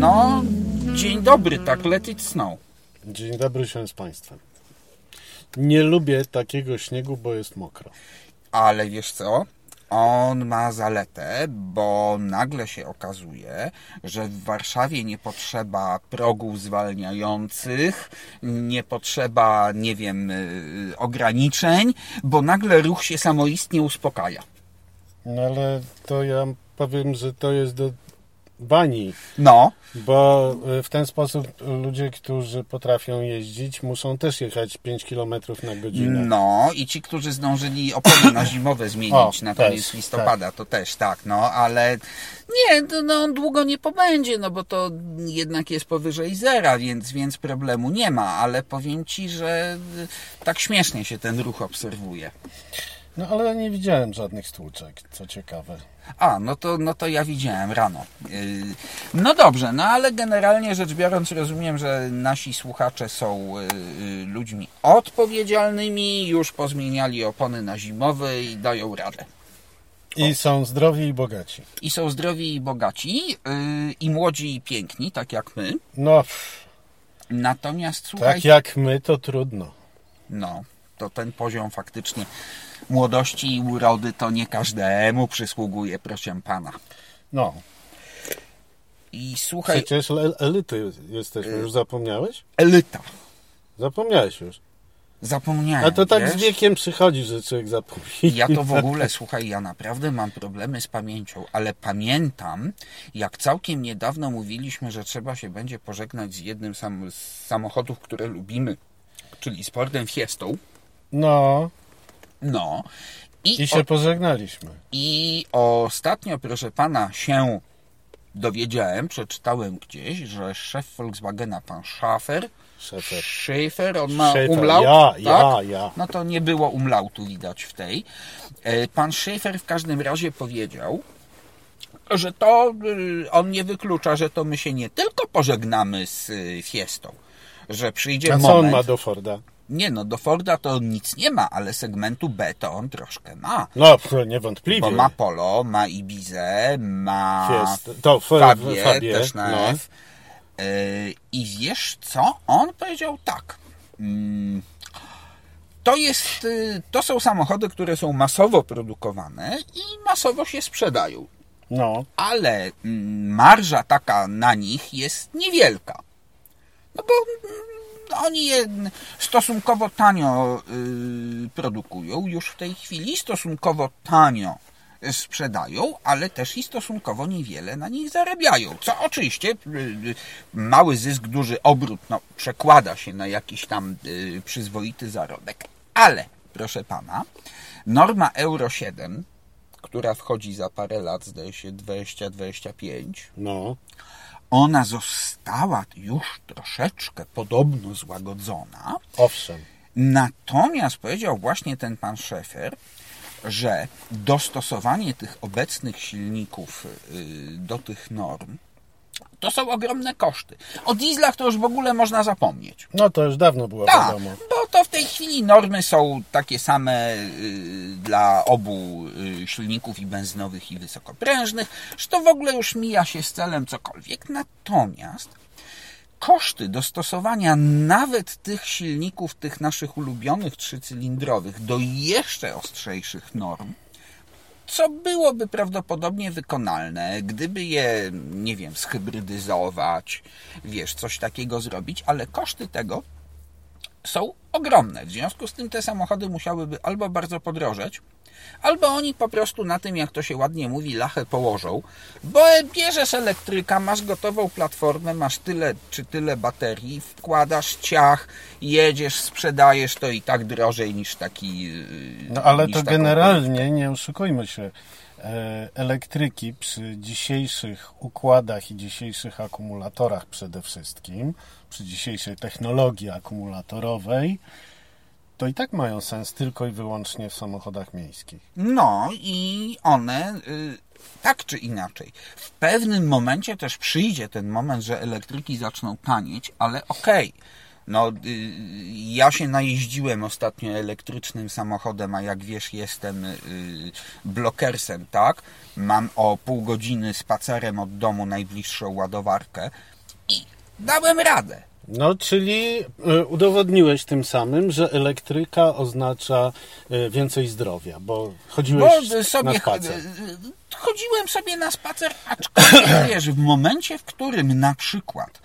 No, dzień dobry, tak let it snow. Dzień dobry się z Państwem. Nie lubię takiego śniegu, bo jest mokro. Ale wiesz co? On ma zaletę, bo nagle się okazuje, że w Warszawie nie potrzeba progów zwalniających, nie potrzeba, nie wiem, y, ograniczeń, bo nagle ruch się samoistnie uspokaja. No ale to ja powiem, że to jest do bani, No, bo y, w ten sposób ludzie, którzy potrafią jeździć, muszą też jechać 5 km na godzinę. no i ci, którzy zdążyli opony na zimowe zmienić O, na też, koniec listopada, to też tak, no, ale nie, to, no, on długo nie pobędzie, no bo to jednak jest powyżej zera, więc, więc problemu nie ma, ale powiem ci, że tak śmiesznie się ten ruch obserwuje. No ale nie widziałem żadnych stłuczek, co ciekawe. A, no to, no to ja widziałem rano. Yy, No dobrze, no ale generalnie rzecz biorąc rozumiem, że nasi słuchacze są yy, ludźmi odpowiedzialnymi, już pozmieniali opony na zimowe i dają radę. I są zdrowi i bogaci. I są zdrowi i bogaci, yy, i młodzi i piękni, tak jak my. No, Natomiast słuchaj, tak jak my, to trudno. no, to ten poziom faktycznie młodości i urody to nie każdemu przysługuje, proszę pana. No, I słuchaj, przecież el- elity jesteśmy. Już zapomniałeś? elita. Zapomniałeś już. Zapomniałem. A to tak wiesz? z wiekiem przychodzi, że człowiek zapomina. Ja to w ogóle, słuchaj, ja naprawdę mam problemy z pamięcią, ale pamiętam, jak całkiem niedawno mówiliśmy, że trzeba się będzie pożegnać z jednym sam, z samochodów, które lubimy, czyli z Fordem Fiestą. No, No. I, i się o, pożegnaliśmy. I ostatnio, proszę pana, się dowiedziałem, przeczytałem gdzieś, że szef Volkswagena, pan Schafer, Szefer. Schaefer, on ma umlaut, ja, tak? ja, ja. No to nie było umlautu widać w tej. E, Pan Schaefer w każdym razie powiedział, że to y, on nie wyklucza, że to my się nie tylko pożegnamy z y, Fiestą, że przyjdzie A co moment... on ma do Forda? Nie no, do Forda to nic nie ma, ale segmentu B to on troszkę ma. No, niewątpliwie. Bo ma Polo, ma Ibizę, ma Fiest- to F- Fabię, Fabię, też na no. F. Yy, I wiesz co? On powiedział tak. Mm, To jest, y, to są samochody, które są masowo produkowane i masowo się sprzedają. No, Ale mm, marża taka na nich jest niewielka. No bo mm, oni je stosunkowo tanio y, produkują już w tej chwili, stosunkowo tanio sprzedają, ale też i stosunkowo niewiele na nich zarabiają. Co oczywiście y, y, mały zysk, duży obrót no, przekłada się na jakiś tam y, przyzwoity zarobek. Ale, proszę pana, norma Euro 7, która wchodzi za parę lat, zdaje się 20-25, no. Ona została już troszeczkę podobno złagodzona. Owszem. Natomiast powiedział właśnie ten pan Szefer, że dostosowanie tych obecnych silników y, do tych norm to są ogromne koszty. O dieslach to już w ogóle można zapomnieć. No to już dawno było Tak, wiadomo. bo to w tej chwili normy są takie same y, dla obu y, silników i benzynowych i wysokoprężnych, że to w ogóle już mija się z celem cokolwiek. Natomiast koszty dostosowania nawet tych silników, tych naszych ulubionych trzycylindrowych do jeszcze ostrzejszych norm, co byłoby prawdopodobnie wykonalne, gdyby je, nie wiem, schybrydyzować, wiesz, coś takiego zrobić, ale koszty tego są ogromne. W związku z tym te samochody musiałyby albo bardzo podrożeć, albo oni po prostu na tym, jak to się ładnie mówi, lachę położą, bo bierzesz elektryka, masz gotową platformę, masz tyle czy tyle baterii, wkładasz ciach, jedziesz, sprzedajesz to i tak drożej niż taki. No ale to generalnie, nie oszukujmy się, elektryki przy dzisiejszych układach i dzisiejszych akumulatorach przede wszystkim, przy dzisiejszej technologii akumulatorowej, to i tak mają sens tylko i wyłącznie w samochodach miejskich. No i one, y, tak czy inaczej, w pewnym momencie też przyjdzie ten moment, że elektryki zaczną tanieć, ale okej. No, y, ja się najeździłem ostatnio elektrycznym samochodem, a jak wiesz, jestem y, blokersem, tak? Mam o pół godziny spacerem od domu najbliższą ładowarkę i dałem radę. No, czyli y, udowodniłeś tym samym, że elektryka oznacza więcej zdrowia, bo chodziłeś Bo sobie na spacer. ch- chodziłem sobie na spacer, aczkolwiek wiesz, w momencie, w którym na przykład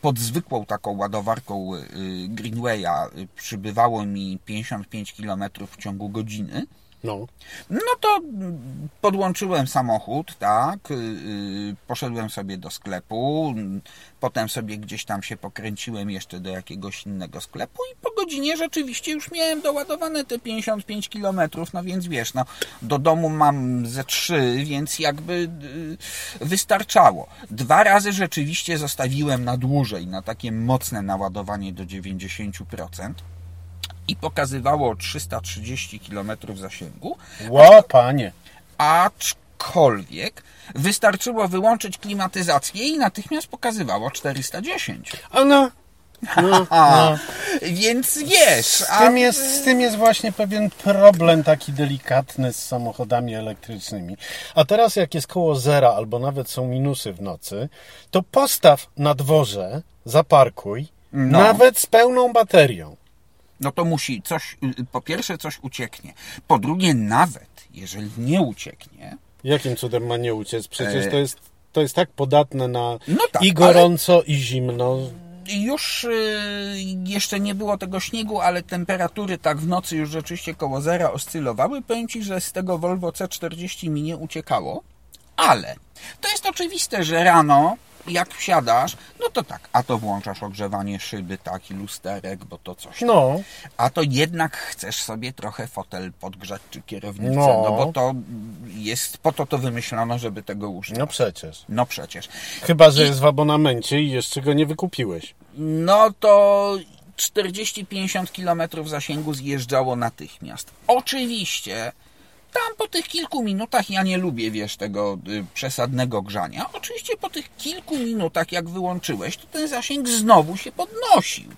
pod zwykłą taką ładowarką y, Greenwaya y, przybywało mi 55 km w ciągu godziny, No. no to podłączyłem samochód, tak, y, y, poszedłem sobie do sklepu, potem sobie gdzieś tam się pokręciłem jeszcze do jakiegoś innego sklepu i po godzinie rzeczywiście już miałem doładowane te 55 km, no więc wiesz, no do domu mam ze trzy, więc jakby y, wystarczało. Dwa razy rzeczywiście zostawiłem na dłużej, na takie mocne naładowanie do 90% i pokazywało 330 km zasięgu, Ło, panie. aczkolwiek wystarczyło wyłączyć klimatyzację i natychmiast pokazywało 410. A no. No, no. Więc wiesz, Z a tym, jest, z tym jest właśnie pewien problem taki delikatny z samochodami elektrycznymi. A teraz jak jest koło zera albo nawet są minusy w nocy, to postaw na dworze, zaparkuj, No. nawet z pełną baterią. No to musi coś, y, po pierwsze coś ucieknie, po drugie nawet, jeżeli nie ucieknie, Jakim cudem ma nie uciec? Przecież E. to jest, to jest tak podatne na No tak, i gorąco, i zimno. już y, jeszcze nie było tego śniegu, ale temperatury tak w nocy już rzeczywiście koło zera oscylowały. Powiem Ci, że z tego Volvo C40 mi nie uciekało, ale to jest oczywiste, że rano jak wsiadasz, no to tak, a to włączasz ogrzewanie szyby, tak, i lusterek, bo to coś. No, A to jednak chcesz sobie trochę fotel podgrzać, czy kierownicę, No. no, bo to jest, po to to wymyślono, żeby tego używać. no przecież. No przecież. Chyba, że jest w abonamencie i jeszcze go nie wykupiłeś. No to 40-50 km zasięgu zjeżdżało natychmiast. Oczywiście, tam po tych kilku minutach ja nie lubię, wiesz, tego y, przesadnego grzania. Oczywiście po tych kilku minutach, jak wyłączyłeś, to ten zasięg znowu się podnosił.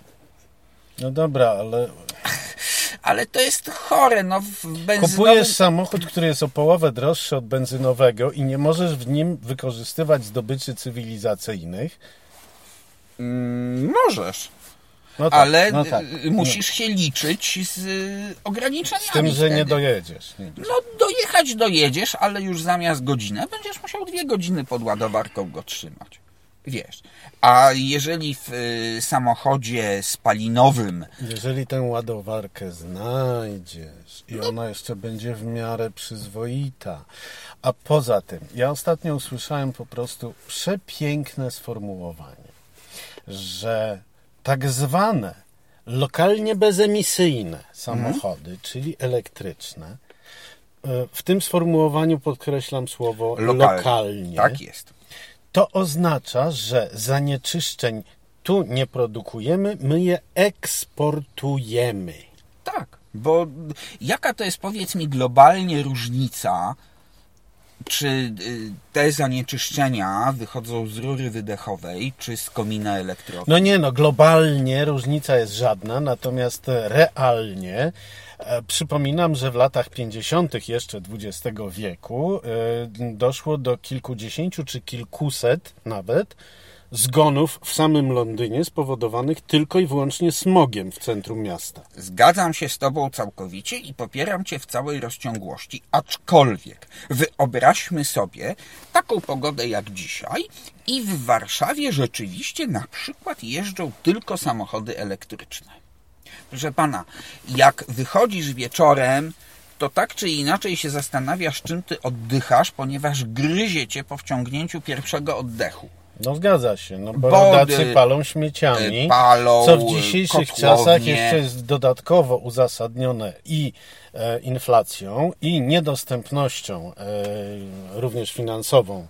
No dobra, ale Ale to jest chore, no w benzynowym... kupujesz samochód, który jest o połowę droższy od benzynowego i nie możesz w nim wykorzystywać zdobyczy cywilizacyjnych. Mm, możesz, No tak, ale no tak. y, musisz się liczyć z y, ograniczeniami Z tym, że nie dojedziesz. No dojechać dojedziesz, ale już zamiast godzinę będziesz musiał dwie godziny pod ładowarką go trzymać. Wiesz. A jeżeli w y, samochodzie spalinowym, Jeżeli tę ładowarkę znajdziesz i ona jeszcze będzie w miarę przyzwoita. A poza tym, ja ostatnio usłyszałem po prostu przepiękne sformułowanie, że tak zwane lokalnie bezemisyjne samochody, czyli elektryczne, y, w tym sformułowaniu podkreślam słowo lokalnie, lokalnie tak jest. to oznacza, że zanieczyszczeń tu nie produkujemy, my je eksportujemy. Tak, bo jaka to jest powiedz mi globalnie różnica, czy y, te zanieczyszczenia wychodzą z rury wydechowej, czy z komina elektrowni? No nie, no globalnie różnica jest żadna, natomiast realnie e, przypominam, że w latach 50. jeszcze XX wieku e, doszło do kilkudziesięciu czy kilkuset nawet zgonów w samym Londynie spowodowanych tylko i wyłącznie smogiem w centrum miasta. Zgadzam się z Tobą całkowicie i popieram Cię w całej rozciągłości, aczkolwiek wyobraźmy sobie taką pogodę jak dzisiaj i w Warszawie rzeczywiście na przykład jeżdżą tylko samochody elektryczne. Proszę Pana, jak wychodzisz wieczorem, to tak czy inaczej się zastanawiasz, czym Ty oddychasz, ponieważ gryzie Cię po wciągnięciu pierwszego oddechu. No zgadza się, no bo rodacy palą śmieciami, y, palą, co w dzisiejszych kotłownie. czasach jeszcze jest dodatkowo uzasadnione i e, inflacją, i niedostępnością e, również finansową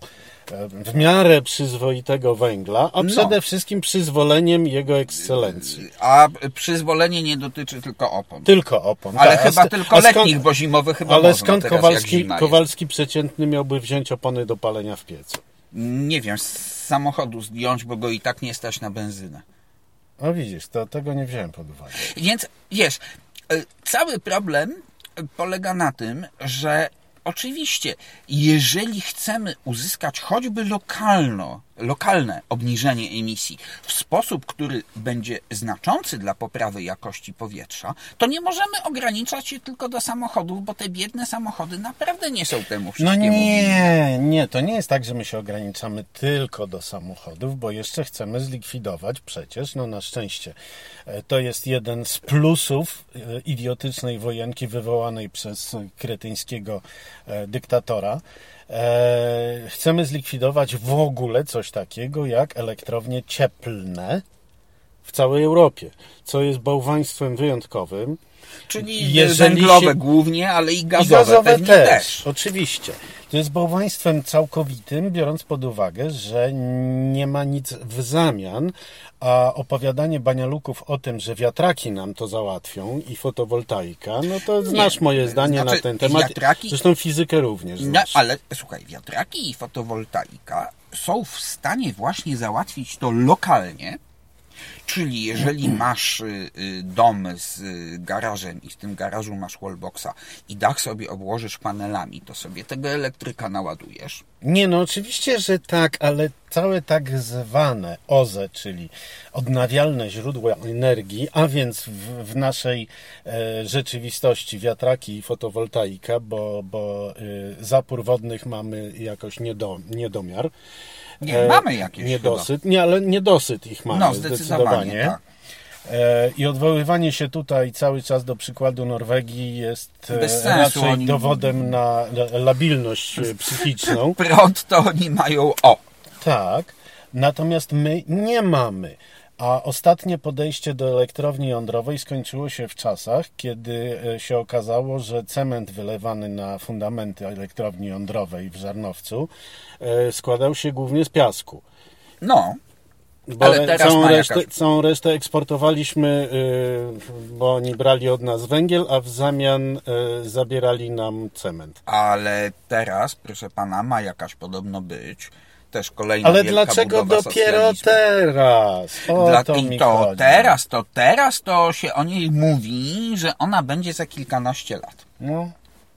e, w miarę przyzwoitego węgla, a No. przede wszystkim przyzwoleniem jego ekscelencji. A przyzwolenie nie dotyczy tylko opon. Tylko opon. Ale tak, a chyba sk- tylko a skąd- letnich, bo zimowe chyba Ale skąd Kowalski. Kowalski przeciętny miałby wziąć opony do palenia w piecu? Nie wiem, z samochodu zdjąć, bo go i tak nie stać na benzynę. O widzisz, to tego nie wziąłem pod uwagę. Więc wiesz, y, cały problem polega na tym, że oczywiście, jeżeli chcemy uzyskać choćby lokalno, lokalne obniżenie emisji w sposób, który będzie znaczący dla poprawy jakości powietrza, to nie możemy ograniczać się tylko do samochodów, bo te biedne samochody naprawdę nie są temu No wszystkiemu nie, nie, to nie jest tak, że my się ograniczamy tylko do samochodów, bo jeszcze chcemy zlikwidować przecież, no na szczęście, e, to jest jeden z plusów e, idiotycznej wojenki wywołanej przez kretyńskiego e, dyktatora. E, Chcemy zlikwidować w ogóle coś takiego jak elektrownie cieplne w całej Europie, co jest bałwaństwem wyjątkowym. Czyli Jeżeli węglowe się- głównie, ale i I gazowe, gazowe pewnie też, też. oczywiście. To jest bałwaństwem całkowitym, biorąc pod uwagę, że nie ma nic w zamian, a opowiadanie banialuków o tym, że wiatraki nam to załatwią i fotowoltaika, no to znasz moje zdanie Znaczy, na ten temat. wiatraki- Zresztą fizykę również No, ale słuchaj, wiatraki i fotowoltaika są w stanie właśnie załatwić to lokalnie. Czyli jeżeli masz y, y, dom z y, garażem i w tym garażu masz wallboxa i dach sobie obłożysz panelami, to sobie tego elektryka naładujesz. Nie, no oczywiście, że tak, ale całe tak zwane OZE, czyli odnawialne źródła energii, a więc w, w naszej e, rzeczywistości wiatraki i fotowoltaika, bo, bo e, zapór wodnych mamy jakoś niedo, niedomiar. Nie, mamy jakieś Niedosyt, nie, ale niedosyt ich mamy No, zdecydowanie, tak. E, I odwoływanie się tutaj cały czas do przykładu Norwegii jest e, Bez sensu, raczej oni- dowodem na la- labilność e, psychiczną. Prąd to oni mają o. Tak, natomiast my nie mamy. A ostatnie podejście do elektrowni jądrowej skończyło się w czasach, kiedy e, się okazało, że cement wylewany na fundamenty elektrowni jądrowej w Żarnowcu e, składał się głównie z piasku. No, Bo Ale teraz całą, resztę, jakaś- całą resztę eksportowaliśmy, y, bo oni brali od nas węgiel, a w zamian zabierali nam cement. ale teraz, proszę pana, ma jakaś podobno być też kolejna Ale dlaczego dopiero socjalizmu. teraz? O Dla, to I to teraz, to teraz to się o niej mówi, że ona będzie za kilkanaście lat. No,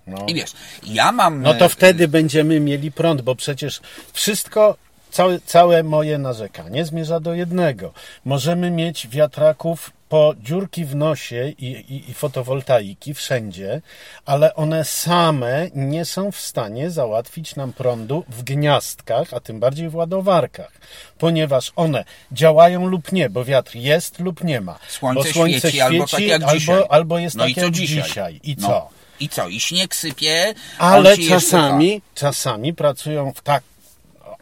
no. I wiesz, ja mam... no e, to wtedy będziemy mieli prąd, bo przecież wszystko, całe, całe moje narzekanie zmierza do jednego. Możemy mieć wiatraków po dziurki w nosie i, i, i fotowoltaiki wszędzie, ale one same nie są w stanie załatwić nam prądu w gniazdkach, a tym bardziej w ładowarkach, ponieważ one działają lub nie, bo wiatr jest lub nie ma. Słońce, bo słońce świeci, albo tak jak dzisiaj. albo, albo jest no tak jak dzisiaj? dzisiaj. I No. co? I co? I śnieg sypie, Ale czasami, czasami pracują w tak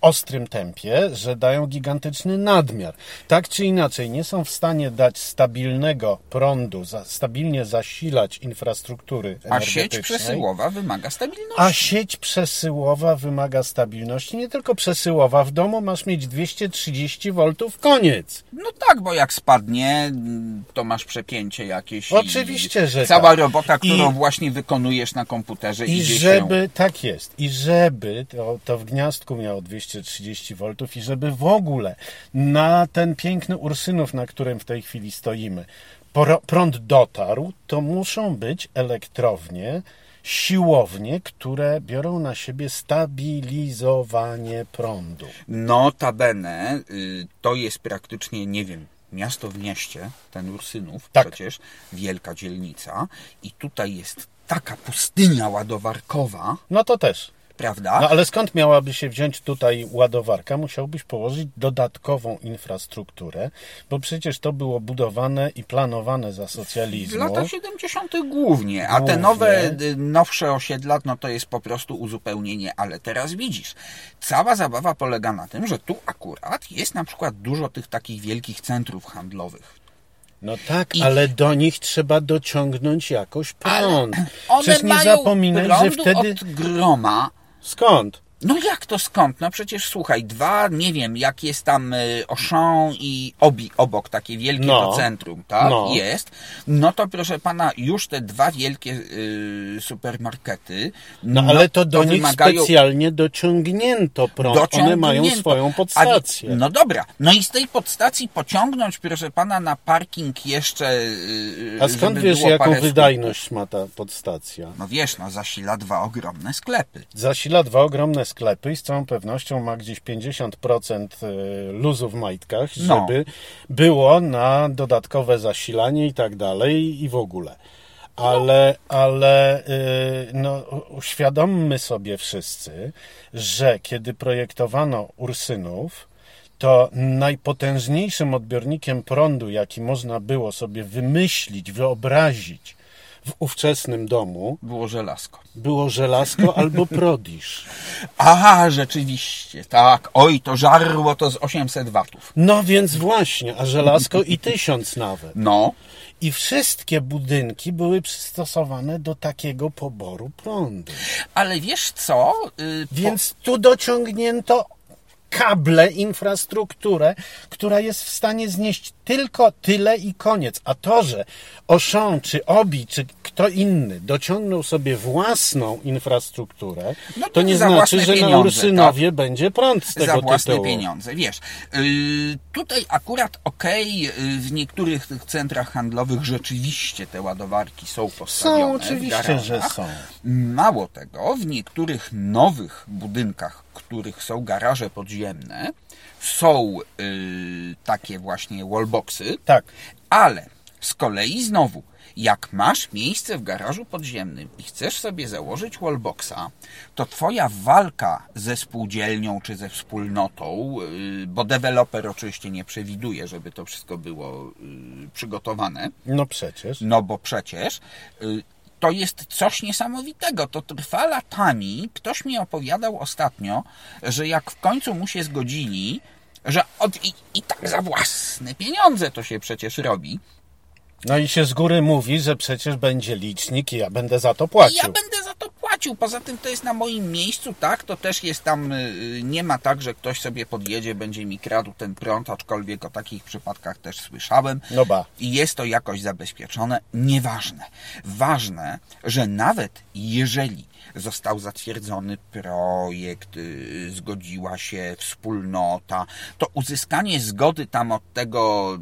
ostrym tempie, że dają gigantyczny nadmiar. Tak czy inaczej, nie są w stanie dać stabilnego prądu, za, stabilnie zasilać infrastruktury A sieć energetycznej. przesyłowa wymaga stabilności. A sieć przesyłowa wymaga stabilności, nie tylko przesyłowa. W domu masz mieć 230 V, koniec. No tak, bo jak spadnie, to masz przepięcie jakieś. Oczywiście, że Cała tak. robota, którą I- właśnie wykonujesz na komputerze I żeby, tak jest, i żeby to, to w gniazdku miało 230 V i żeby w ogóle na ten piękny Ursynów, na którym w tej chwili stoimy, prąd dotarł, to muszą być elektrownie, siłownie, które biorą na siebie stabilizowanie prądu. Notabene, y, to jest praktycznie, nie wiem, miasto w mieście, ten Ursynów Tak. przecież, wielka dzielnica i tutaj jest taka pustynia ładowarkowa, No to też. Prawda? No ale skąd miałaby się wziąć tutaj ładowarka? Musiałbyś położyć dodatkową infrastrukturę, bo przecież to było budowane i planowane za W socjalizmu. latach 70. głównie, a te nowe, y, nowsze osiedla, no to jest po prostu uzupełnienie, ale teraz widzisz, cała zabawa polega na tym, że tu akurat jest na przykład dużo tych takich wielkich centrów handlowych. No tak, I- ale do nich trzeba dociągnąć jakoś prąd. One Przecież nie mają zapominaj, że wtedy... od groma, Skąd? No jak to skąd? No przecież słuchaj, dwa, nie wiem, jak jest tam y, Auchan i Obi obok, takie wielkie No. to centrum, tak? No. Jest. No to proszę pana, już te dwa wielkie y, supermarkety. No, ale to do nich wymagają- specjalnie dociągnięto prąd. One mają dociągnięto. swoją podstację. No dobra, no i z tej podstacji pociągnąć, proszę pana, na parking jeszcze. y, A skąd wiesz, jaką wydajność ma ta podstacja? No wiesz, no zasila dwa ogromne sklepy. Zasila dwa ogromne sklepy i z całą pewnością ma gdzieś 50% y, luzu w majtkach, No. żeby było na dodatkowe zasilanie i tak dalej i w ogóle. Ale, ale y, no, uświadommy sobie wszyscy, że kiedy projektowano Ursynów, to najpotężniejszym odbiornikiem prądu, jaki można było sobie wymyślić, wyobrazić w ówczesnym domu, Było żelazko. było żelazko albo prodisz. Aha, rzeczywiście, tak. Oj, to żarło to z 800 watów. No więc właśnie, a żelazko i tysiąc nawet. No, I wszystkie budynki były przystosowane do takiego poboru prądu. ale wiesz co? Y, Więc tu dociągnięto kable, infrastrukturę, która jest w stanie znieść tylko tyle i koniec. A to, że Auchan, czy Obi, czy kto inny dociągnął sobie własną infrastrukturę, No to to nie znaczy, że na Ursynowie będzie prąd z tego za własne tytułu. pieniądze, wiesz. Y, tutaj akurat okej, y, w niektórych tych centrach handlowych rzeczywiście te ładowarki są postawione Są, oczywiście, że są. Mało tego, w niektórych nowych budynkach, których są garaże podziemne, są y, takie właśnie wallboxy, Tak. ale z kolei znowu, jak masz miejsce w garażu podziemnym i chcesz sobie założyć wallboxa, to twoja walka ze spółdzielnią czy ze wspólnotą, yy, bo deweloper oczywiście nie przewiduje, żeby to wszystko było yy, przygotowane, No przecież. no bo przecież y, to jest coś niesamowitego. To trwa latami. Ktoś mi opowiadał ostatnio, że jak w końcu mu się zgodzili, że od, i, i tak za własne pieniądze to się przecież robi. No i się z góry mówi, że przecież będzie licznik i ja będę za to płacił. I ja będę za to płacił. Poza tym to jest na moim miejscu, tak? To też jest tam, y, nie ma tak, że ktoś sobie podjedzie, będzie mi kradł ten prąd, aczkolwiek o takich przypadkach też słyszałem. No ba. i jest to jakoś zabezpieczone. Nieważne. Ważne, że nawet jeżeli został zatwierdzony projekt, y, zgodziła się wspólnota, to uzyskanie zgody tam od tego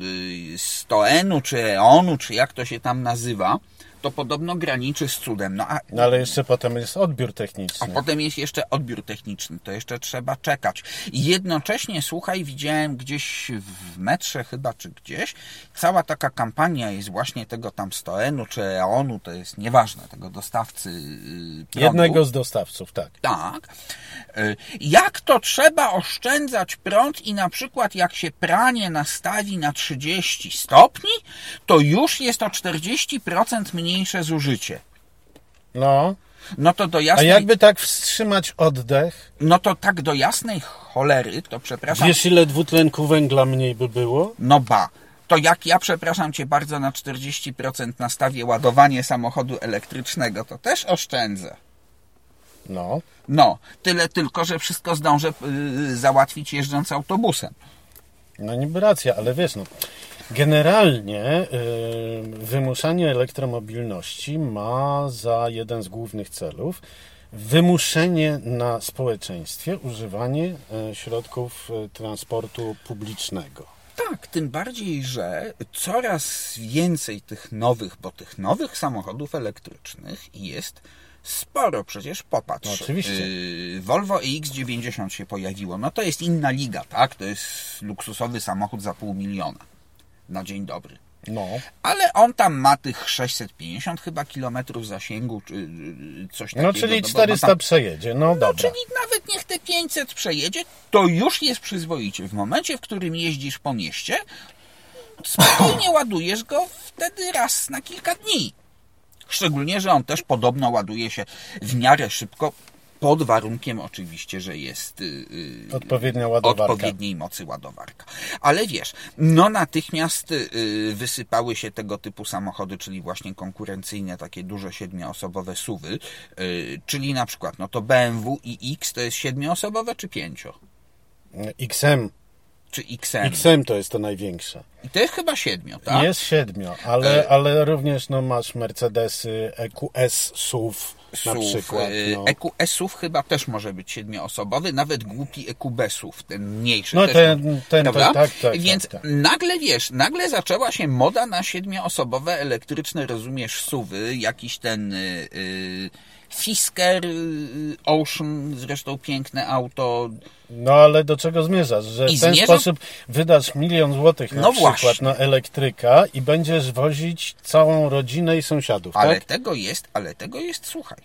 y, Stoenu, czy Eonu, czy jak to się tam nazywa, to podobno graniczy z cudem. No a No ale jeszcze potem jest odbiór a techniczny. potem jest jeszcze odbiór techniczny, to jeszcze trzeba czekać. I jednocześnie, słuchaj, widziałem gdzieś w metrze chyba, czy gdzieś, cała taka kampania jest właśnie tego tam Stoenu, czy Eonu, to jest nieważne, tego dostawcy yy, prądu. Jednego z dostawców, tak. Tak. Y, Jak to trzeba oszczędzać prąd i na przykład jak się pranie nastawi na 30 stopni, to już jest o 40% mniejsze zużycie. No. No to do A jasnej... jakby tak wstrzymać oddech? No to tak do jasnej cholery, to przepraszam. Wiesz, ile dwutlenku węgla mniej by było? No ba. To jak ja, przepraszam cię bardzo, na 40% nastawię ładowanie samochodu elektrycznego, to też oszczędzę. No. No, tyle tylko, że wszystko zdążę yy, załatwić jeżdżąc autobusem. No niby racja, ale wiesz, no. Generalnie y, wymuszanie elektromobilności ma za jeden z głównych celów wymuszenie na społeczeństwie używanie y, środków y, transportu publicznego. Tak, tym bardziej, że coraz więcej tych nowych, bo tych nowych samochodów elektrycznych jest sporo. Przecież popatrz. No, oczywiście. Yy, Volvo EX90 się pojawiło. No to jest inna liga, tak? To jest luksusowy samochód za pół miliona. Na dzień dobry. No. Ale on tam ma tych 650 chyba kilometrów zasięgu, czy yy, coś takiego. No, czyli bo- bo 400 tam- przejedzie. No no, dobra. czyli nawet niech te 500 przejedzie, to już jest przyzwoicie. W momencie, w którym jeździsz po mieście, spokojnie ładujesz go wtedy raz na kilka dni. Szczególnie, że on też podobno ładuje się w miarę szybko, pod warunkiem oczywiście, że jest y, y, Odpowiednia ładowarka. odpowiedniej mocy ładowarka. Ale wiesz, no natychmiast y, wysypały się tego typu samochody, czyli właśnie konkurencyjne, takie duże siedmioosobowe suwy, y, czyli na przykład, no to BMW i X to jest siedmioosobowe czy pięcio? XM. Czy XM? XM to jest to największe. I to jest chyba siedmio, tak? Jest siedmio, ale, E- ale również no, masz Mercedesy, EQS, SUV na SUV, przykład. y, No. EQS-ów chyba też może być siedmioosobowy, nawet głupi EQB-sów, ten mniejszy. No też ten- może, ten- prawda? tak, tak, Więc tak, tak. nagle, wiesz, nagle zaczęła się moda na siedmioosobowe elektryczne, rozumiesz, SUVy, jakiś ten y, y, Fisker y, Ocean, zresztą piękne auto, No ale do czego zmierzasz? Że I w ten zmierzam- sposób wydasz milion złotych na No przykład właśnie. na elektryka i będziesz wozić całą rodzinę i sąsiadów, Ale tak? tego jest, ale tego jest, słuchaj,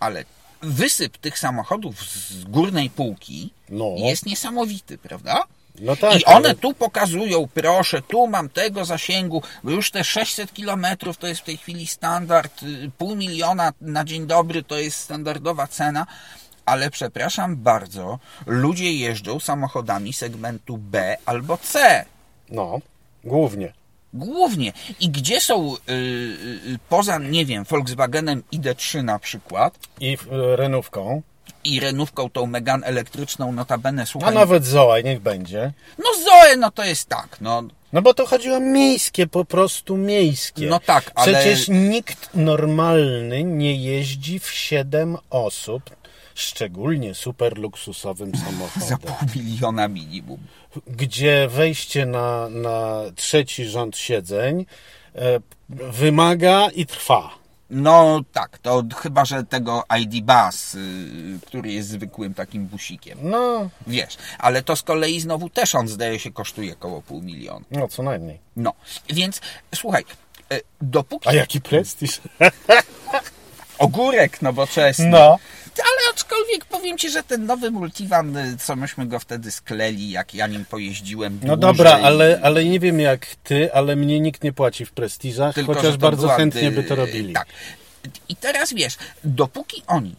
ale wysyp tych samochodów z górnej półki No. jest niesamowity, prawda? No tak, I one ale- tu pokazują, proszę, tu mam tego zasięgu, bo już te 600 kilometrów to jest w tej chwili standard, y, pół miliona na dzień dobry to jest standardowa cena, ale przepraszam bardzo, ludzie jeżdżą samochodami segmentu B albo C. No, głównie. Głównie. I gdzie są, y, y, poza, nie wiem, Volkswagenem ID3 na przykład I renówką. I Renówką tą Megan elektryczną, notabene, A słuchaj, nawet Zoe, niech będzie. no Zoe, no to jest tak, no No bo to chodziło miejskie, po prostu miejskie. No tak, ale- Przecież nikt normalny nie jeździ w 7 osób, szczególnie super luksusowym za samochodem, pół miliona minimum. gdzie wejście na, na trzeci rząd siedzeń e, wymaga i trwa. No tak, to chyba, że tego ID Bus, y, który jest zwykłym takim busikiem. No, Wiesz, ale to z kolei znowu też on zdaje się kosztuje około pół miliona. no co najmniej. No, więc słuchaj, y, dopóki A jaki prestiż? ogórek nowoczesny, No. Ale aczkolwiek powiem Ci, że ten nowy multivan, y, co myśmy go wtedy skleli, jak ja nim pojeździłem No dłużej, dobra, ale, ale nie wiem jak ty, ale mnie nikt nie płaci w prestiżach, Tylko, chociaż bardzo była, chętnie y, by to robili. Tak. I teraz wiesz, dopóki oni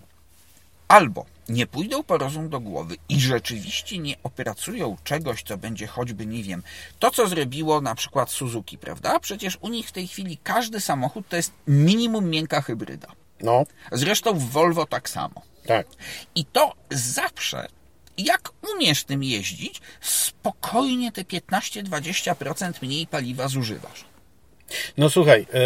albo nie pójdą po rozum do głowy i rzeczywiście nie opracują czegoś, co będzie choćby, nie wiem, to co zrobiło na przykład Suzuki, prawda? Przecież u nich w tej chwili każdy samochód to jest minimum miękka hybryda. No, Zresztą w Volvo tak samo. Tak. I to zawsze, jak umiesz tym jeździć, spokojnie te 15-20% mniej paliwa zużywasz. No słuchaj, e,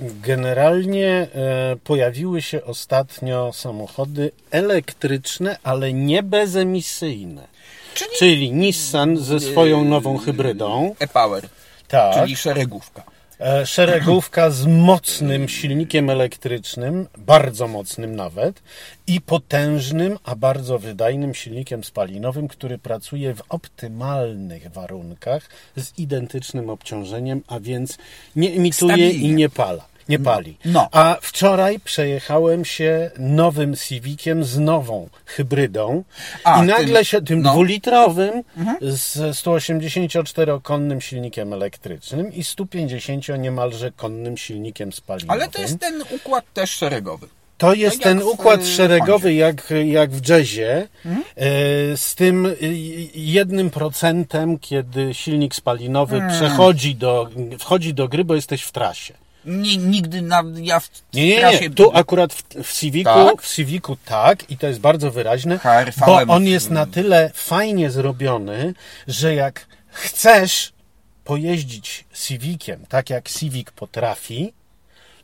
generalnie e, pojawiły się ostatnio samochody elektryczne, ale nie bezemisyjne. Czyli Czyli Nissan ze swoją nową hybrydą, e-Power, tak, czyli szeregówka. E, szeregówka z mocnym silnikiem elektrycznym, bardzo mocnym nawet, i potężnym, a bardzo wydajnym silnikiem spalinowym, który pracuje w optymalnych warunkach z identycznym obciążeniem, a więc nie emituje Stabilnie. i nie pala. Nie pali. No. A wczoraj przejechałem się nowym Civiciem z nową hybrydą A, i nagle tym- się tym no. dwulitrowym z 184-konnym silnikiem elektrycznym i 150 niemalże konnym silnikiem spalinowym. Ale to jest ten układ też szeregowy. To jest Tak ten układ y, szeregowy jak, jak w jazzie, Mhm. e, z tym y, jednym procentem, kiedy silnik spalinowy Hmm. przechodzi do, wchodzi do gry, bo jesteś w trasie. Nie, nigdy na, ja w Nie, nie, trasie... nie. Tu akurat w, w Civicu, Tak? w Civicu tak i to jest bardzo wyraźne, bo on jest na tyle fajnie zrobiony, że jak chcesz pojeździć Civiciem, tak jak Civic potrafi,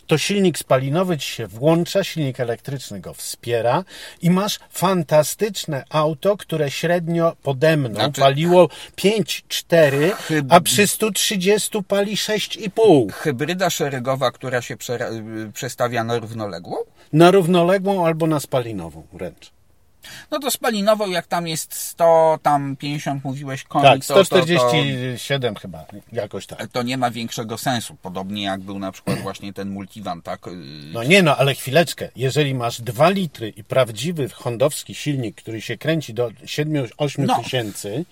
to silnik spalinowy ci się włącza, silnik elektryczny go wspiera i masz fantastyczne auto, które średnio pode mną Znaczy- paliło 5,4, Chyb- a przy 130 pali 6,5. Hybryda szeregowa, która się przestawia na równoległą? Na równoległą albo na spalinową wręcz. No to spalinową, jak tam jest 100, tam 50 mówiłeś koni, Tak, to, to, 147 chyba, jakoś tak. to, to nie ma większego sensu. Podobnie jak był na przykład właśnie ten multivan, tak? No nie no, ale chwileczkę. Jeżeli masz 2 litry i prawdziwy hondowski silnik, który się kręci do 7-8 No. tysięcy,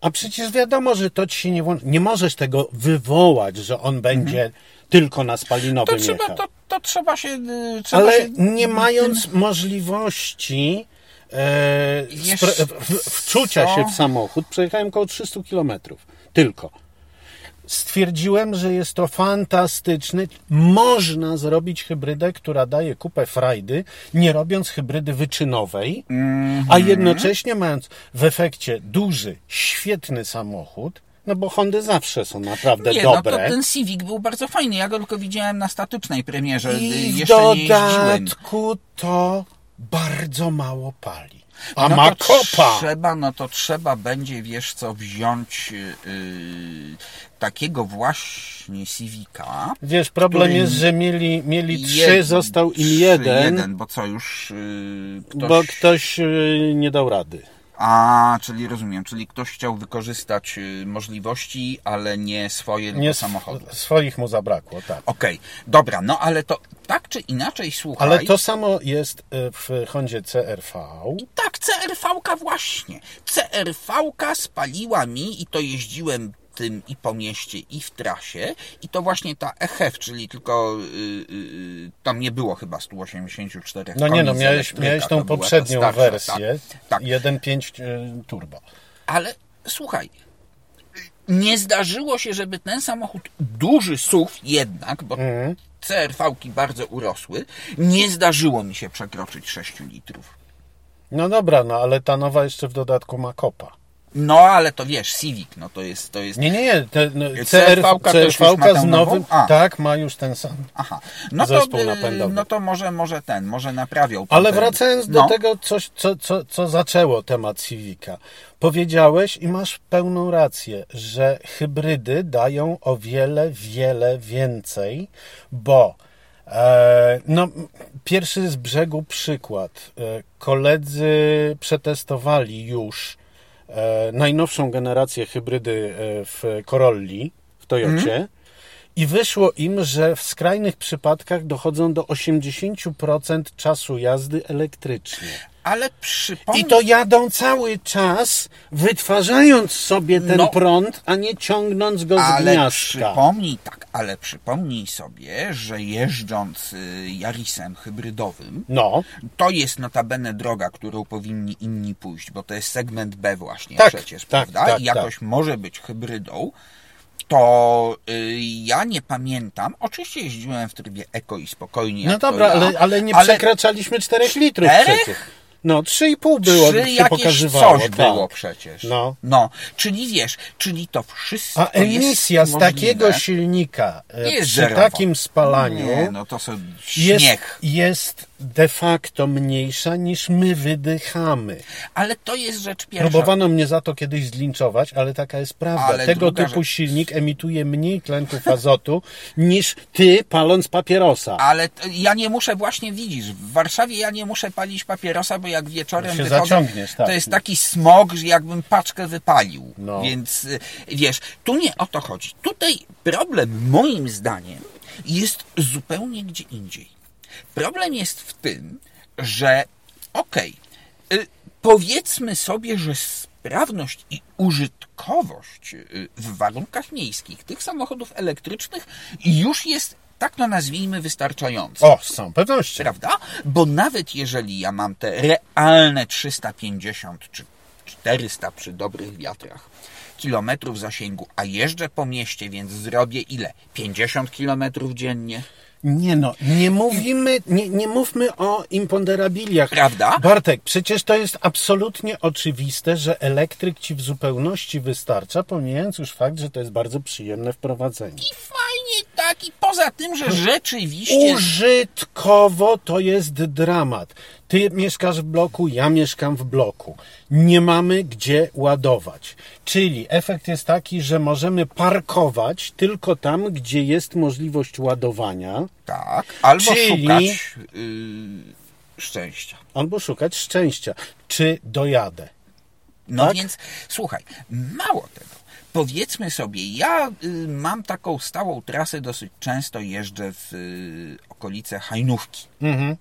a przecież wiadomo, że to ci się nie włączy. Nie możesz tego wywołać, że on będzie tylko na Mhm. To spalinowym trzeba, jechał. to, to trzeba się... y, Trzeba Ale się nie mając możliwości e, w, wczucia co? się w samochód, przejechałem około 300 kilometrów. Tylko. Stwierdziłem, że jest to fantastyczny. Można zrobić hybrydę, która daje kupę frajdy, nie robiąc hybrydy wyczynowej, Mhm. a jednocześnie mając w efekcie duży, świetny samochód, no bo Hondy zawsze są naprawdę Nie, dobre. no to ten Civic był bardzo fajny. Ja go tylko widziałem na statycznej premierze. I w Jeszcze nie jeździłem. dodatku to bardzo mało pali. A no ma kopa. Trzeba, no to trzeba będzie, wiesz co, wziąć yy, takiego właśnie Civica. Wiesz, problem jest, że mieli, mieli trzy, jed- został im trzy, jeden, jeden, bo co już yy, ktoś... bo ktoś y, nie dał rady. A, czyli rozumiem, czyli ktoś chciał wykorzystać yy, możliwości, ale nie swoje, Nie samochodu. swoich mu zabrakło, tak. Okej, dobra, no ale to tak czy inaczej, słuchaj... Ale to samo jest y, w Hondzie CRV. Tak, CRV-ka właśnie. CRV-ka spaliła mi i to jeździłem tym i po mieście, i w trasie. I to właśnie ta EHF, czyli tylko yy, yy, tam nie było chyba 184 No nie no, miałeś, miałeś tą poprzednią starsza, wersję, Tak, tak. 1.5 y, turbo. Ale słuchaj, nie zdarzyło się, żeby ten samochód, duży SUV jednak, bo Mhm. CRV-ki bardzo urosły, nie zdarzyło mi się przekroczyć 6 litrów. No dobra, no ale ta nowa jeszcze w dodatku ma kopa. No ale to wiesz, Civic, no to jest, to jest Nie, nie, nie. Te, no, ma tę z nowym. A. Tak, ma już ten sam. Aha, no to, Zespół y, napędowy. no to może, może ten, może naprawią. to Ale ten- wracając no, do tego, coś, co, co, co zaczęło temat Civica. Powiedziałeś i masz pełną rację, że hybrydy dają o wiele, wiele więcej, bo e, no, pierwszy z brzegu przykład. E, koledzy przetestowali już najnowszą generację hybrydy e, w Corolli, w Toyocie. I wyszło im, że w skrajnych przypadkach dochodzą do 80% czasu jazdy elektrycznie. Ale przypomnij, I to jadą cały czas, wytwarzając sobie ten No. prąd, a nie ciągnąc go z ale gniazdka. przypomnij, tak, ale przypomnij sobie, że jeżdżąc y, Yarisem hybrydowym, No, to jest notabene droga, którą powinni inni pójść, bo to jest segment B właśnie Tak, przecież, tak, prawda? tak, I jakoś może być hybrydą. To y, ja nie pamiętam. Oczywiście jeździłem w trybie eko i spokojnie. no to dobra, ja, ale, ale nie przekraczaliśmy 4 litrów Czterech? przecież. No, 3,5 było, Trzy się jakieś pokazywało. coś tak. było przecież. No. no. Czyli wiesz, czyli to wszystko A emisja jest z takiego silnika e, jest przy zerowa. takim spalaniu Nie, no to są jest, śmiech. jest de facto mniejsza niż my wydychamy. Ale to jest rzecz pierwsza. Próbowano mnie za to kiedyś zlinczować, ale taka jest prawda. Ale Tego typu rzecz. silnik emituje mniej tlenków azotu niż ty paląc papierosa. Ale ja nie muszę, właśnie widzisz, w Warszawie ja nie muszę palić papierosa, bo jak wieczorem Się wychodzę, zaciągniesz, tak. to jest taki smog, że jakbym paczkę wypalił. No. Więc y, wiesz, tu nie o to chodzi. Tutaj problem moim zdaniem jest zupełnie gdzie indziej. Problem jest w tym, że okej, y, powiedzmy sobie, że sprawność i użytkowość y, w warunkach miejskich tych samochodów elektrycznych już jest, tak to nazwijmy, wystarczająca. O, z całą pewnością. Prawda? Bo nawet jeżeli ja mam te realne 350 czy 400 przy dobrych wiatrach kilometrów zasięgu, a jeżdżę po mieście, więc zrobię ile? 50 kilometrów dziennie? Nie no, nie mówimy, nie, nie mówmy o imponderabiliach. Prawda? Bartek, przecież to jest absolutnie oczywiste, że elektryk ci w zupełności wystarcza, pomijając już fakt, że to jest bardzo przyjemne w prowadzeniu. I fajnie tak, i poza tym, że rzeczywiście... Użytkowo to jest dramat. Ty mieszkasz w bloku, ja mieszkam w bloku. Nie mamy gdzie ładować. Czyli efekt jest taki, że możemy parkować tylko tam, gdzie jest możliwość ładowania, Tak, albo Czyli- szukać yy, szczęścia. albo szukać szczęścia. Czy dojadę? No Tak? więc słuchaj, mało tego. Powiedzmy sobie, ja y, mam taką stałą trasę, dosyć często jeżdżę w y, okolice Hajnówki. Mhm.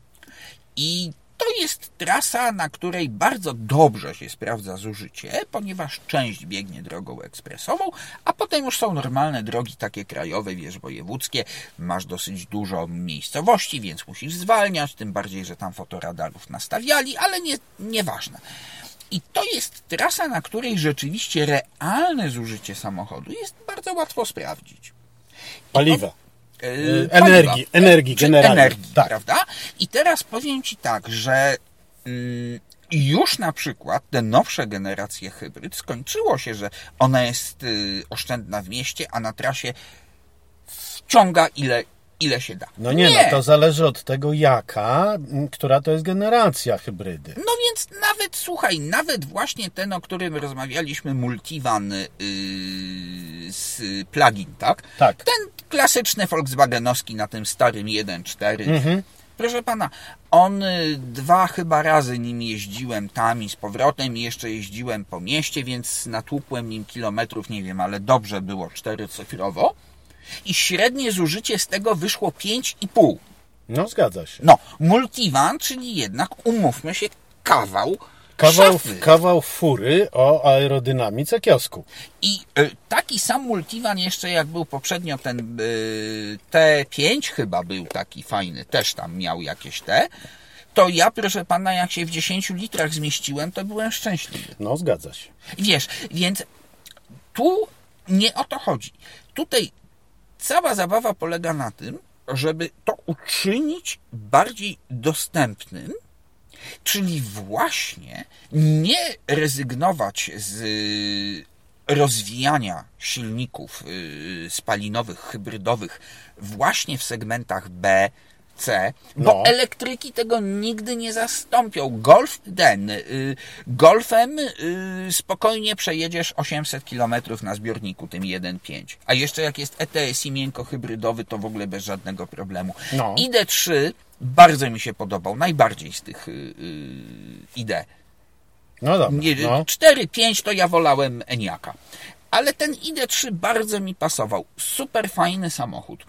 I to jest trasa, na której bardzo dobrze się sprawdza zużycie, ponieważ część biegnie drogą ekspresową, a potem już są normalne drogi takie krajowe, wiesz, wojewódzkie. Masz dosyć dużo miejscowości, więc musisz zwalniać, tym bardziej, że tam fotoradarów nastawiali, ale nie, nieważne. I to jest trasa, na której rzeczywiście realne zużycie samochodu jest bardzo łatwo sprawdzić. Paliwa. Yy, energii, paliwa, energii generalnie. energii, Tak. prawda? I teraz powiem Ci tak, że mm, już na przykład te nowsze generacje hybryd skończyło się, że ona jest y, oszczędna w mieście, a na trasie wciąga ile, ile się da. No nie, no to zależy od tego jaka, która to jest generacja hybrydy. No więc nawet, słuchaj, nawet właśnie ten, o którym rozmawialiśmy, Multivan yy, z plugin, tak? Tak. Ten klasyczny Volkswagenowski na tym starym 1.4. Mhm. Proszę pana, on y, dwa chyba razy nim jeździłem tam i z powrotem i jeszcze jeździłem po mieście, więc natłukłem nim kilometrów, nie wiem, ale dobrze było czterocyfrowo. I średnie zużycie z tego wyszło 5,5. No zgadza się. No, multivan, czyli jednak, umówmy się, kawał, Kawał, szafy. kawał fury o aerodynamice kiosku. I y, taki sam multivan jeszcze jak był poprzednio ten y, T5 chyba był taki fajny, też tam miał jakieś te, to ja proszę pana jak się w 10 litrach zmieściłem, to byłem szczęśliwy. No zgadza się. Wiesz, więc tu nie o to chodzi. Tutaj cała zabawa polega na tym, żeby to uczynić bardziej dostępnym, czyli właśnie nie rezygnować z y, rozwijania silników y, spalinowych, hybrydowych właśnie w segmentach B, C, bo No. elektryki tego nigdy nie zastąpią. Golf ten, y, golfem y, spokojnie przejedziesz 800 km na zbiorniku tym 1.5. A jeszcze jak jest ETS i miękko hybrydowy, to w ogóle bez żadnego problemu. No. ID3 bardzo mi się podobał, najbardziej z tych y, y, ID. No dobra. No. 4, 5 to ja wolałem Eniaka. Ale ten ID3 bardzo mi pasował. Super fajny samochód.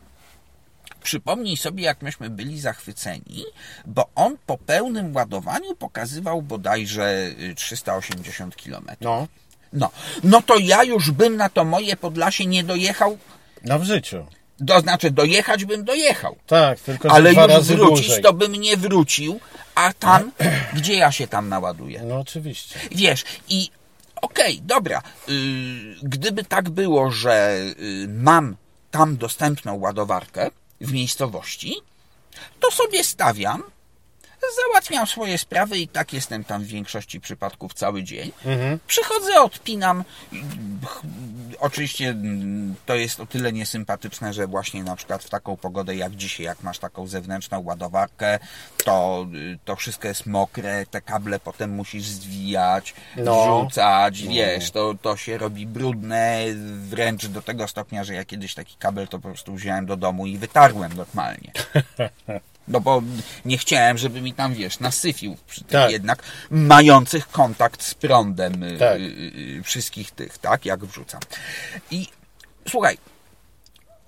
Przypomnij sobie, jak myśmy byli zachwyceni, bo on po pełnym ładowaniu pokazywał bodajże y, 380 km. no. No, no to ja już bym na to moje Podlasie nie dojechał, No w życiu. to znaczy dojechać bym dojechał, Tak, tylko ale dwa już razy wrócić dłużej. to bym nie wrócił, a tam, gdzie ja się tam naładuję? No oczywiście. Wiesz, i okej, dobra, yy, gdyby tak było, że yy, mam tam dostępną ładowarkę w miejscowości, to sobie stawiam, załatwiam swoje sprawy i tak jestem tam w większości przypadków cały dzień. Przychodzę, odpinam. Oczywiście mm, to jest o tyle niesympatyczne, że właśnie na przykład w taką pogodę jak dzisiaj, jak masz taką zewnętrzną ładowarkę, to, y, to wszystko jest mokre, te kable potem musisz zwijać, No. wrzucać, wiesz, to, to się robi brudne, wręcz do tego stopnia, że ja kiedyś taki kabel to po prostu wziąłem do domu i wytarłem normalnie. No bo nie chciałem, żeby mi tam, wiesz, nasyfił przy tych Tak. jednak mających kontakt z prądem y, Tak. y, y, wszystkich tych, tak, jak wrzucam. I słuchaj,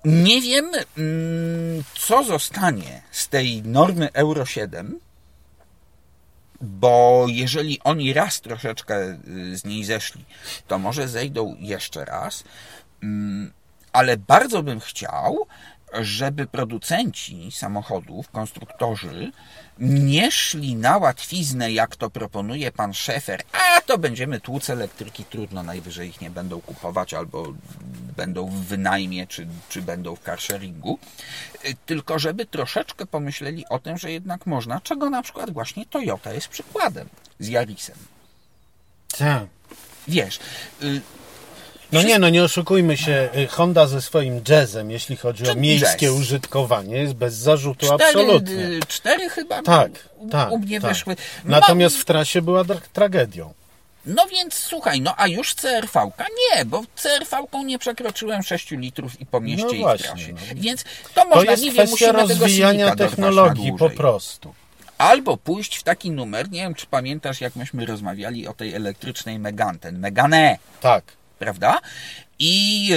nie wiem, mm, co zostanie z tej normy Euro 7, bo jeżeli oni raz troszeczkę z niej zeszli, to może zejdą jeszcze raz, Mm, ale bardzo bym chciał, żeby producenci samochodów, konstruktorzy nie szli na łatwiznę, jak to proponuje pan Szefer, a to będziemy tłuc elektryki, trudno, najwyżej ich nie będą kupować, albo będą w wynajmie, czy, czy będą w carsharingu, Y, tylko żeby troszeczkę pomyśleli o tym, że jednak można, czego na przykład właśnie Toyota jest przykładem z Yarisem. Tak. Wiesz, y, No nie, no nie oszukujmy się. y, Honda ze swoim jazzem, jeśli chodzi o miejskie jazz? użytkowanie, jest bez zarzutu cztery, absolutnie. y, cztery chyba Tak, u, tak. u mnie tak. wyszły. No, Natomiast w trasie była tra- tragedią. No więc słuchaj, no a już CRV-ka nie, bo CRV-ką nie przekroczyłem 6 litrów i po mieście No i właśnie, w trasie. no. Więc to To można, jest nie wiem, musimy rozwijania technologii po prostu. Albo pójść w taki numer, nie wiem czy pamiętasz jak myśmy rozmawiali o tej elektrycznej Megane, ten Megane, Tak. Prawda? I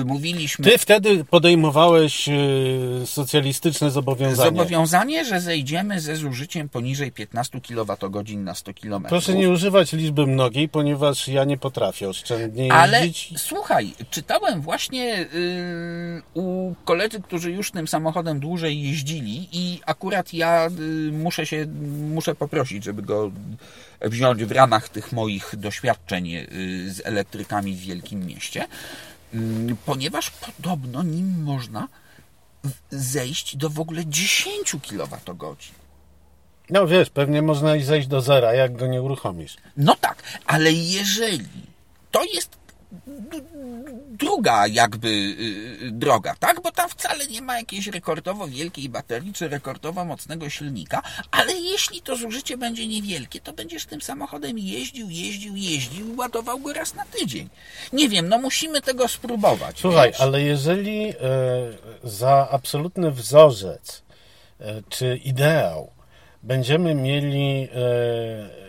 y, mówiliśmy... Ty wtedy podejmowałeś y, socjalistyczne zobowiązanie. Zobowiązanie, że zejdziemy ze zużyciem poniżej 15 kWh na 100 km. Proszę nie używać liczby mnogiej, ponieważ ja nie potrafię oszczędnie Ale jeździć. słuchaj, czytałem właśnie y, u koledzy, którzy już tym samochodem dłużej jeździli i akurat ja y, muszę się, muszę poprosić, żeby go wziąć w ramach tych moich doświadczeń y, z elektrykami w Wielkim Mieście, y, ponieważ podobno nim można zejść do w ogóle 10 kWh. No wiesz, pewnie można i zejść do zera, jak go nie uruchomisz. No tak, ale jeżeli to jest druga jakby y, droga, tak? Bo tam wcale nie ma jakiejś rekordowo wielkiej baterii czy rekordowo mocnego silnika, ale jeśli to zużycie będzie niewielkie, to będziesz tym samochodem jeździł, jeździł, jeździł i ładował go raz na tydzień. Nie wiem, no musimy tego spróbować. Słuchaj, wiesz? ale jeżeli e, za absolutny wzorzec e, czy ideał będziemy mieli e,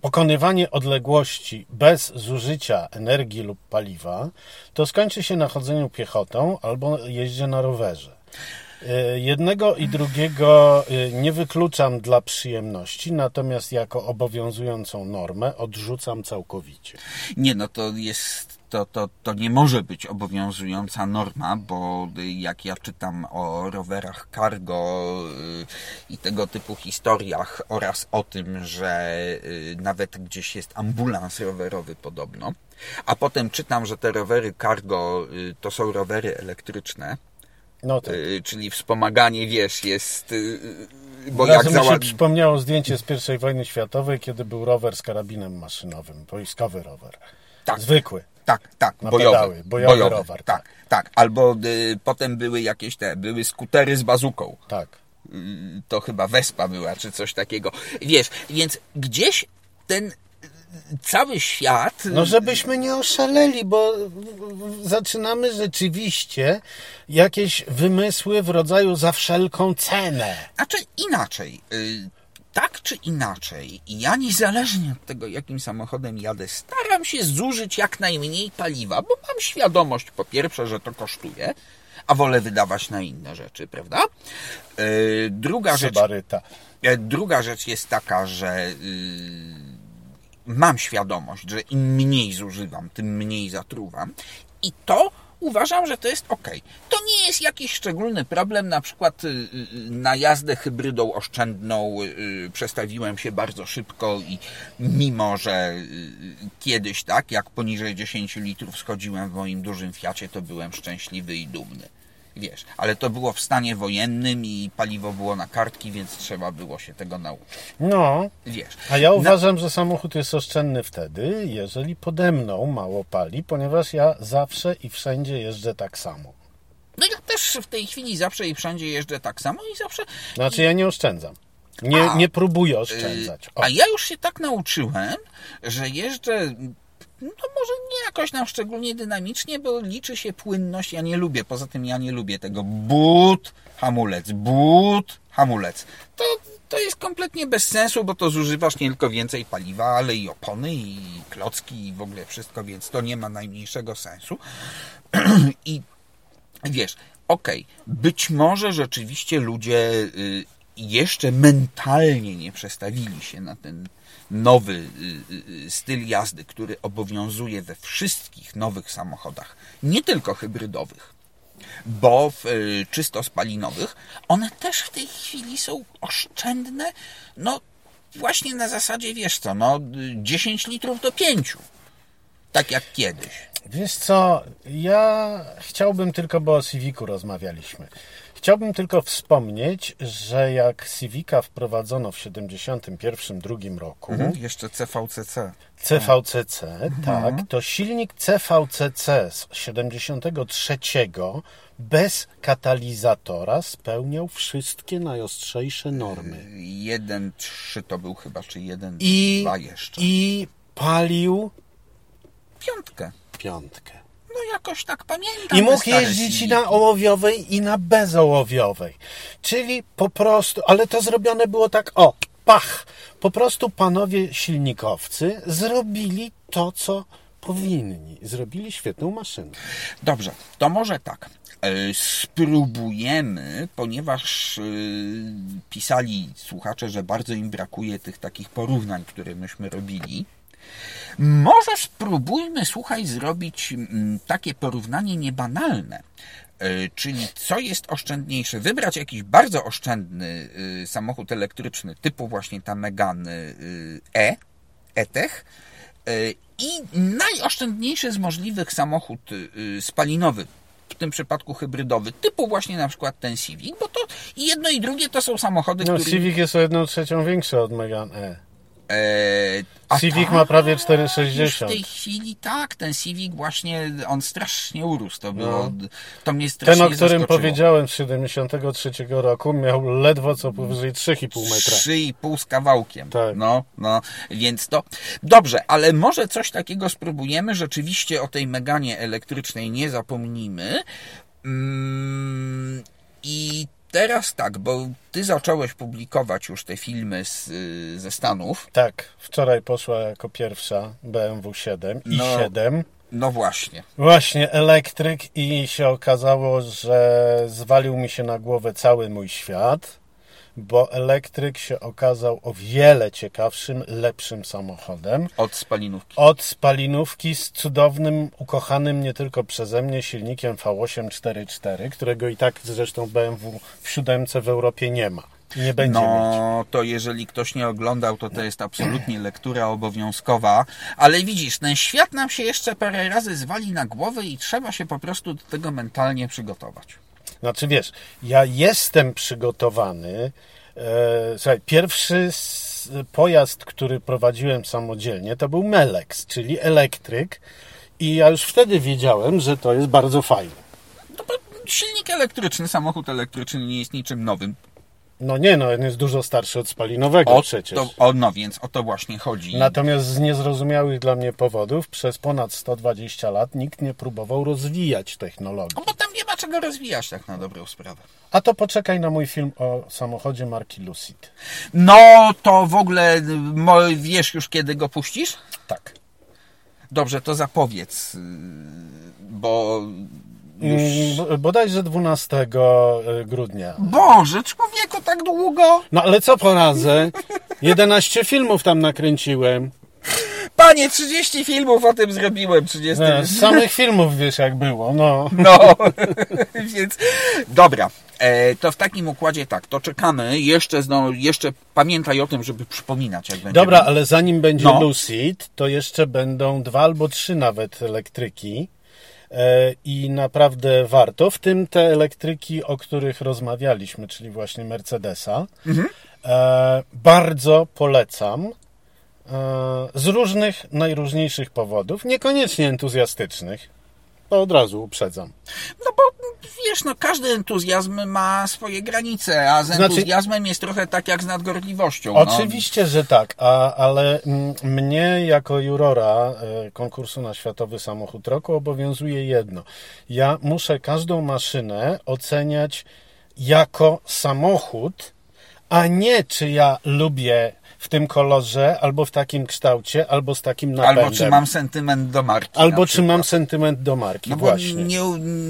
pokonywanie odległości bez zużycia energii lub paliwa, to skończy się na chodzeniu piechotą albo jeździe na rowerze. E, Jednego i drugiego e, nie wykluczam dla przyjemności, natomiast jako obowiązującą normę odrzucam całkowicie. Nie, no to jest. To, to, to nie może być obowiązująca norma, bo y, jak ja czytam o rowerach cargo y, i tego typu historiach oraz o tym, że y, nawet gdzieś jest ambulans rowerowy podobno, a potem czytam, że te rowery cargo to są rowery elektryczne, No tak. czyli wspomaganie, wiesz, jest... Bo Bo jak mi się przypomniało zdjęcie z I wojny światowej, kiedy był rower z karabinem maszynowym, wojskowy rower. Tak. Zwykły. Tak, tak, bojowy. pedały, bojowy rower, Tak, tak. Albo y, potem były jakieś te, były skutery z bazuką. Tak. Y, To chyba Wespa była, czy coś takiego. Wiesz, więc gdzieś ten y, cały świat... No żebyśmy nie oszaleli, bo zaczynamy rzeczywiście jakieś wymysły w rodzaju za wszelką cenę. Znaczy inaczej. Tak czy inaczej, ja niezależnie od tego, jakim samochodem jadę, staram się zużyć jak najmniej paliwa, bo mam świadomość, po pierwsze, że to kosztuje, a wolę wydawać na inne rzeczy, prawda? Y, Druga rzecz, Sybaryta. E, Druga rzecz jest taka, że yy, mam świadomość, że im mniej zużywam, tym mniej zatruwam. I to uważam, że to jest ok. To nie jest jakiś szczególny problem. Na przykład yy, yy, na jazdę hybrydą oszczędną yy, przestawiłem się bardzo szybko i mimo, że kiedyś tak, jak poniżej 10 litrów schodziłem w moim dużym Fiacie, to byłem szczęśliwy i dumny. Wiesz, ale to było w stanie wojennym i paliwo było na kartki, więc trzeba było się tego nauczyć. No, Wiesz. a ja Na- uważam, że samochód jest oszczędny wtedy, jeżeli pode mną mało pali, ponieważ ja zawsze i wszędzie jeżdżę tak samo. No ja też w tej chwili zawsze i wszędzie jeżdżę tak samo i zawsze. Znaczy ja nie oszczędzam. Nie, A, nie próbuję oszczędzać. O. A ja już się tak nauczyłem, że jeżdżę. No może nie jakoś tam szczególnie dynamicznie, bo liczy się płynność. Ja nie lubię, poza tym ja nie lubię tego but, hamulec, but, hamulec. To, to jest kompletnie bez sensu, bo to zużywasz nie tylko więcej paliwa, ale i opony, i klocki, i w ogóle wszystko, więc to nie ma najmniejszego sensu. I wiesz, okej, być może rzeczywiście ludzie y, jeszcze mentalnie nie przestawili się na ten nowy y, y, styl jazdy, który obowiązuje we wszystkich nowych samochodach, nie tylko hybrydowych, bo w y, czysto spalinowych one też w tej chwili są oszczędne, no właśnie na zasadzie, wiesz co, no y, 10 litrów do 5. Tak jak kiedyś. Wiesz co, ja chciałbym tylko, bo o Civicu rozmawialiśmy. Chciałbym tylko wspomnieć, że jak Civica wprowadzono w 71-2 roku, Mhm. Jeszcze CVCC. CVCC, tak, to silnik CVCC z 73 bez katalizatora spełniał wszystkie najostrzejsze normy. 1.3 to był chyba, czy 1.2 I, jeszcze. I palił Piątkę. piątkę. No jakoś tak pamiętam. I mógł jeździć i na ołowiowej, i na bezołowiowej. Czyli po prostu, ale to zrobione było tak, o, pach. Po prostu panowie silnikowcy zrobili to, co powinni. Zrobili świetną maszynę. Dobrze, to może tak. E, spróbujemy, ponieważ e, pisali słuchacze, że bardzo im brakuje tych takich porównań, które myśmy robili. Może spróbujmy, słuchaj, zrobić mm, takie porównanie niebanalne. E, Czyli co jest oszczędniejsze? Wybrać jakiś bardzo oszczędny y, samochód elektryczny, typu właśnie ta Megany y, E, E-Tech, y, i najoszczędniejszy z możliwych samochód y, spalinowy, w tym przypadku hybrydowy, typu właśnie na przykład ten Civic, bo to i jedno i drugie to są samochody, No, które... Civic jest o jedną trzecią większy od Megane E. E, a Civic ma prawie Już 4,60. w tej chwili tak, ten Civic właśnie, on strasznie urósł. To, było, No. to mnie strasznie Ten, o którym zaskoczyło. powiedziałem z 73 roku, miał ledwo co powyżej 3,5 metra. 3,5 z kawałkiem. Tak. No, no, więc to. Dobrze, ale może coś takiego spróbujemy. Rzeczywiście o tej Meganie elektrycznej nie zapomnimy. Mm, I teraz tak, bo ty zacząłeś publikować już te filmy z, y, ze Stanów. Tak, wczoraj poszła jako pierwsza BMW 7 i No. 7. No właśnie. Właśnie elektryk i się okazało, że zwalił mi się na głowę cały mój świat, bo elektryk się okazał o wiele ciekawszym, lepszym samochodem. Od spalinówki. Od spalinówki z cudownym, ukochanym nie tylko przeze mnie silnikiem V8 4.4, którego i tak zresztą BMW w siódemce w Europie nie ma. Nie będzie mieć. No, to jeżeli ktoś nie oglądał, to to jest absolutnie lektura obowiązkowa. Ale widzisz, ten świat nam się jeszcze parę razy zwali na głowę i trzeba się po prostu do tego mentalnie przygotować. Znaczy wiesz, ja jestem przygotowany. E, słuchaj, pierwszy pojazd, który prowadziłem samodzielnie, to był Melex, czyli elektryk. I ja już wtedy wiedziałem, że to jest bardzo fajne. No silnik elektryczny, samochód elektryczny nie jest niczym nowym. No nie, no on jest dużo starszy od spalinowego O, przecież. to, o, no więc o to właśnie chodzi. Natomiast z niezrozumiałych dla mnie powodów przez ponad 120 lat nikt nie próbował rozwijać technologii. No bo tam nie ma czego rozwijać tak na dobrą sprawę. A to poczekaj na mój film o samochodzie marki Lucid. No to w ogóle y, wiesz już kiedy go puścisz? Tak. Dobrze, to zapowiedz, y, bo już... Mm, Bodajże 12 grudnia. Boże, człowieku, tak długo? No ale co poradzę? 11 filmów tam nakręciłem. Panie, 30 filmów o tym zrobiłem, 30. E, Z samych filmów wiesz jak było, no. No, więc dobra. E, to w takim układzie tak, to czekamy. Jeszcze, no, jeszcze pamiętaj o tym, żeby przypominać, jak będzie. Dobra, ale zanim będzie No. Lucid, to jeszcze będą dwa albo trzy nawet elektryki. E, I naprawdę warto, w tym te elektryki, o których rozmawialiśmy, czyli właśnie Mercedesa. E, bardzo polecam. Z różnych, najróżniejszych powodów, niekoniecznie entuzjastycznych. To od razu uprzedzam. No bo wiesz, no każdy entuzjazm ma swoje granice, a z Znaczy- entuzjazmem jest trochę tak jak z nadgorliwością. no. Oczywiście, że tak, a, ale mm, mnie jako jurora e, konkursu na Światowy Samochód Roku obowiązuje jedno. Ja muszę każdą maszynę oceniać jako samochód, a nie czy ja lubię w tym kolorze, albo w takim kształcie, albo z takim napędem. Albo czy mam sentyment do marki. Albo czy mam sentyment do marki, No bo właśnie. nie,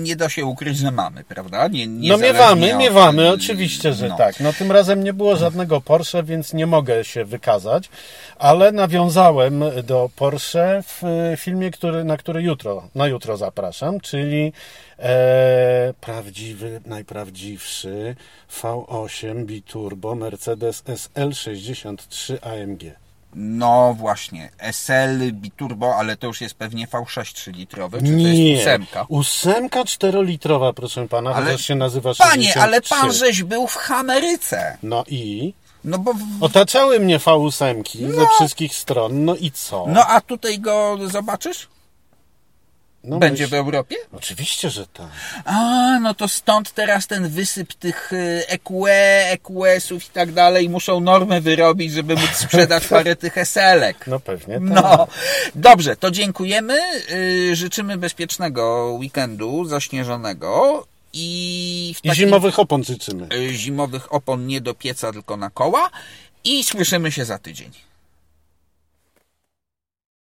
nie da się ukryć, że mamy, prawda? Nie, No niezależnie miewamy, od- miewamy, oczywiście, że no. tak. No tym razem nie było żadnego Porsche, więc nie mogę się wykazać, ale nawiązałem do Porsche w e, filmie, który, na który jutro, na jutro zapraszam, czyli e, prawdziwy, najprawdziwszy V8 biturbo Mercedes SL63 AMG. No właśnie, SL biturbo, ale to już jest pewnie V6 3-litrowy, czy to Nie, jest ósemka? ósemka czterolitrowa, proszę pana, Ale- chociaż się nazywa Panie, 63. ale pan żeś był w Ameryce. No i... No bo... W... Otaczały mnie V8 ze wszystkich stron, no i co? No a tutaj go zobaczysz? No Będzie myśl- w Europie? Oczywiście, że tak. A, no to stąd teraz ten wysyp tych y, EQE, EQS-ów i tak dalej. Muszą normę wyrobić, żeby móc sprzedać parę tych SL-ek. No pewnie tak. No, dobrze, to dziękujemy. y, Życzymy bezpiecznego weekendu zaśnieżonego i, I zimowych opon życzymy. y, zimowych opon nie do pieca, tylko na koła. I słyszymy się za tydzień.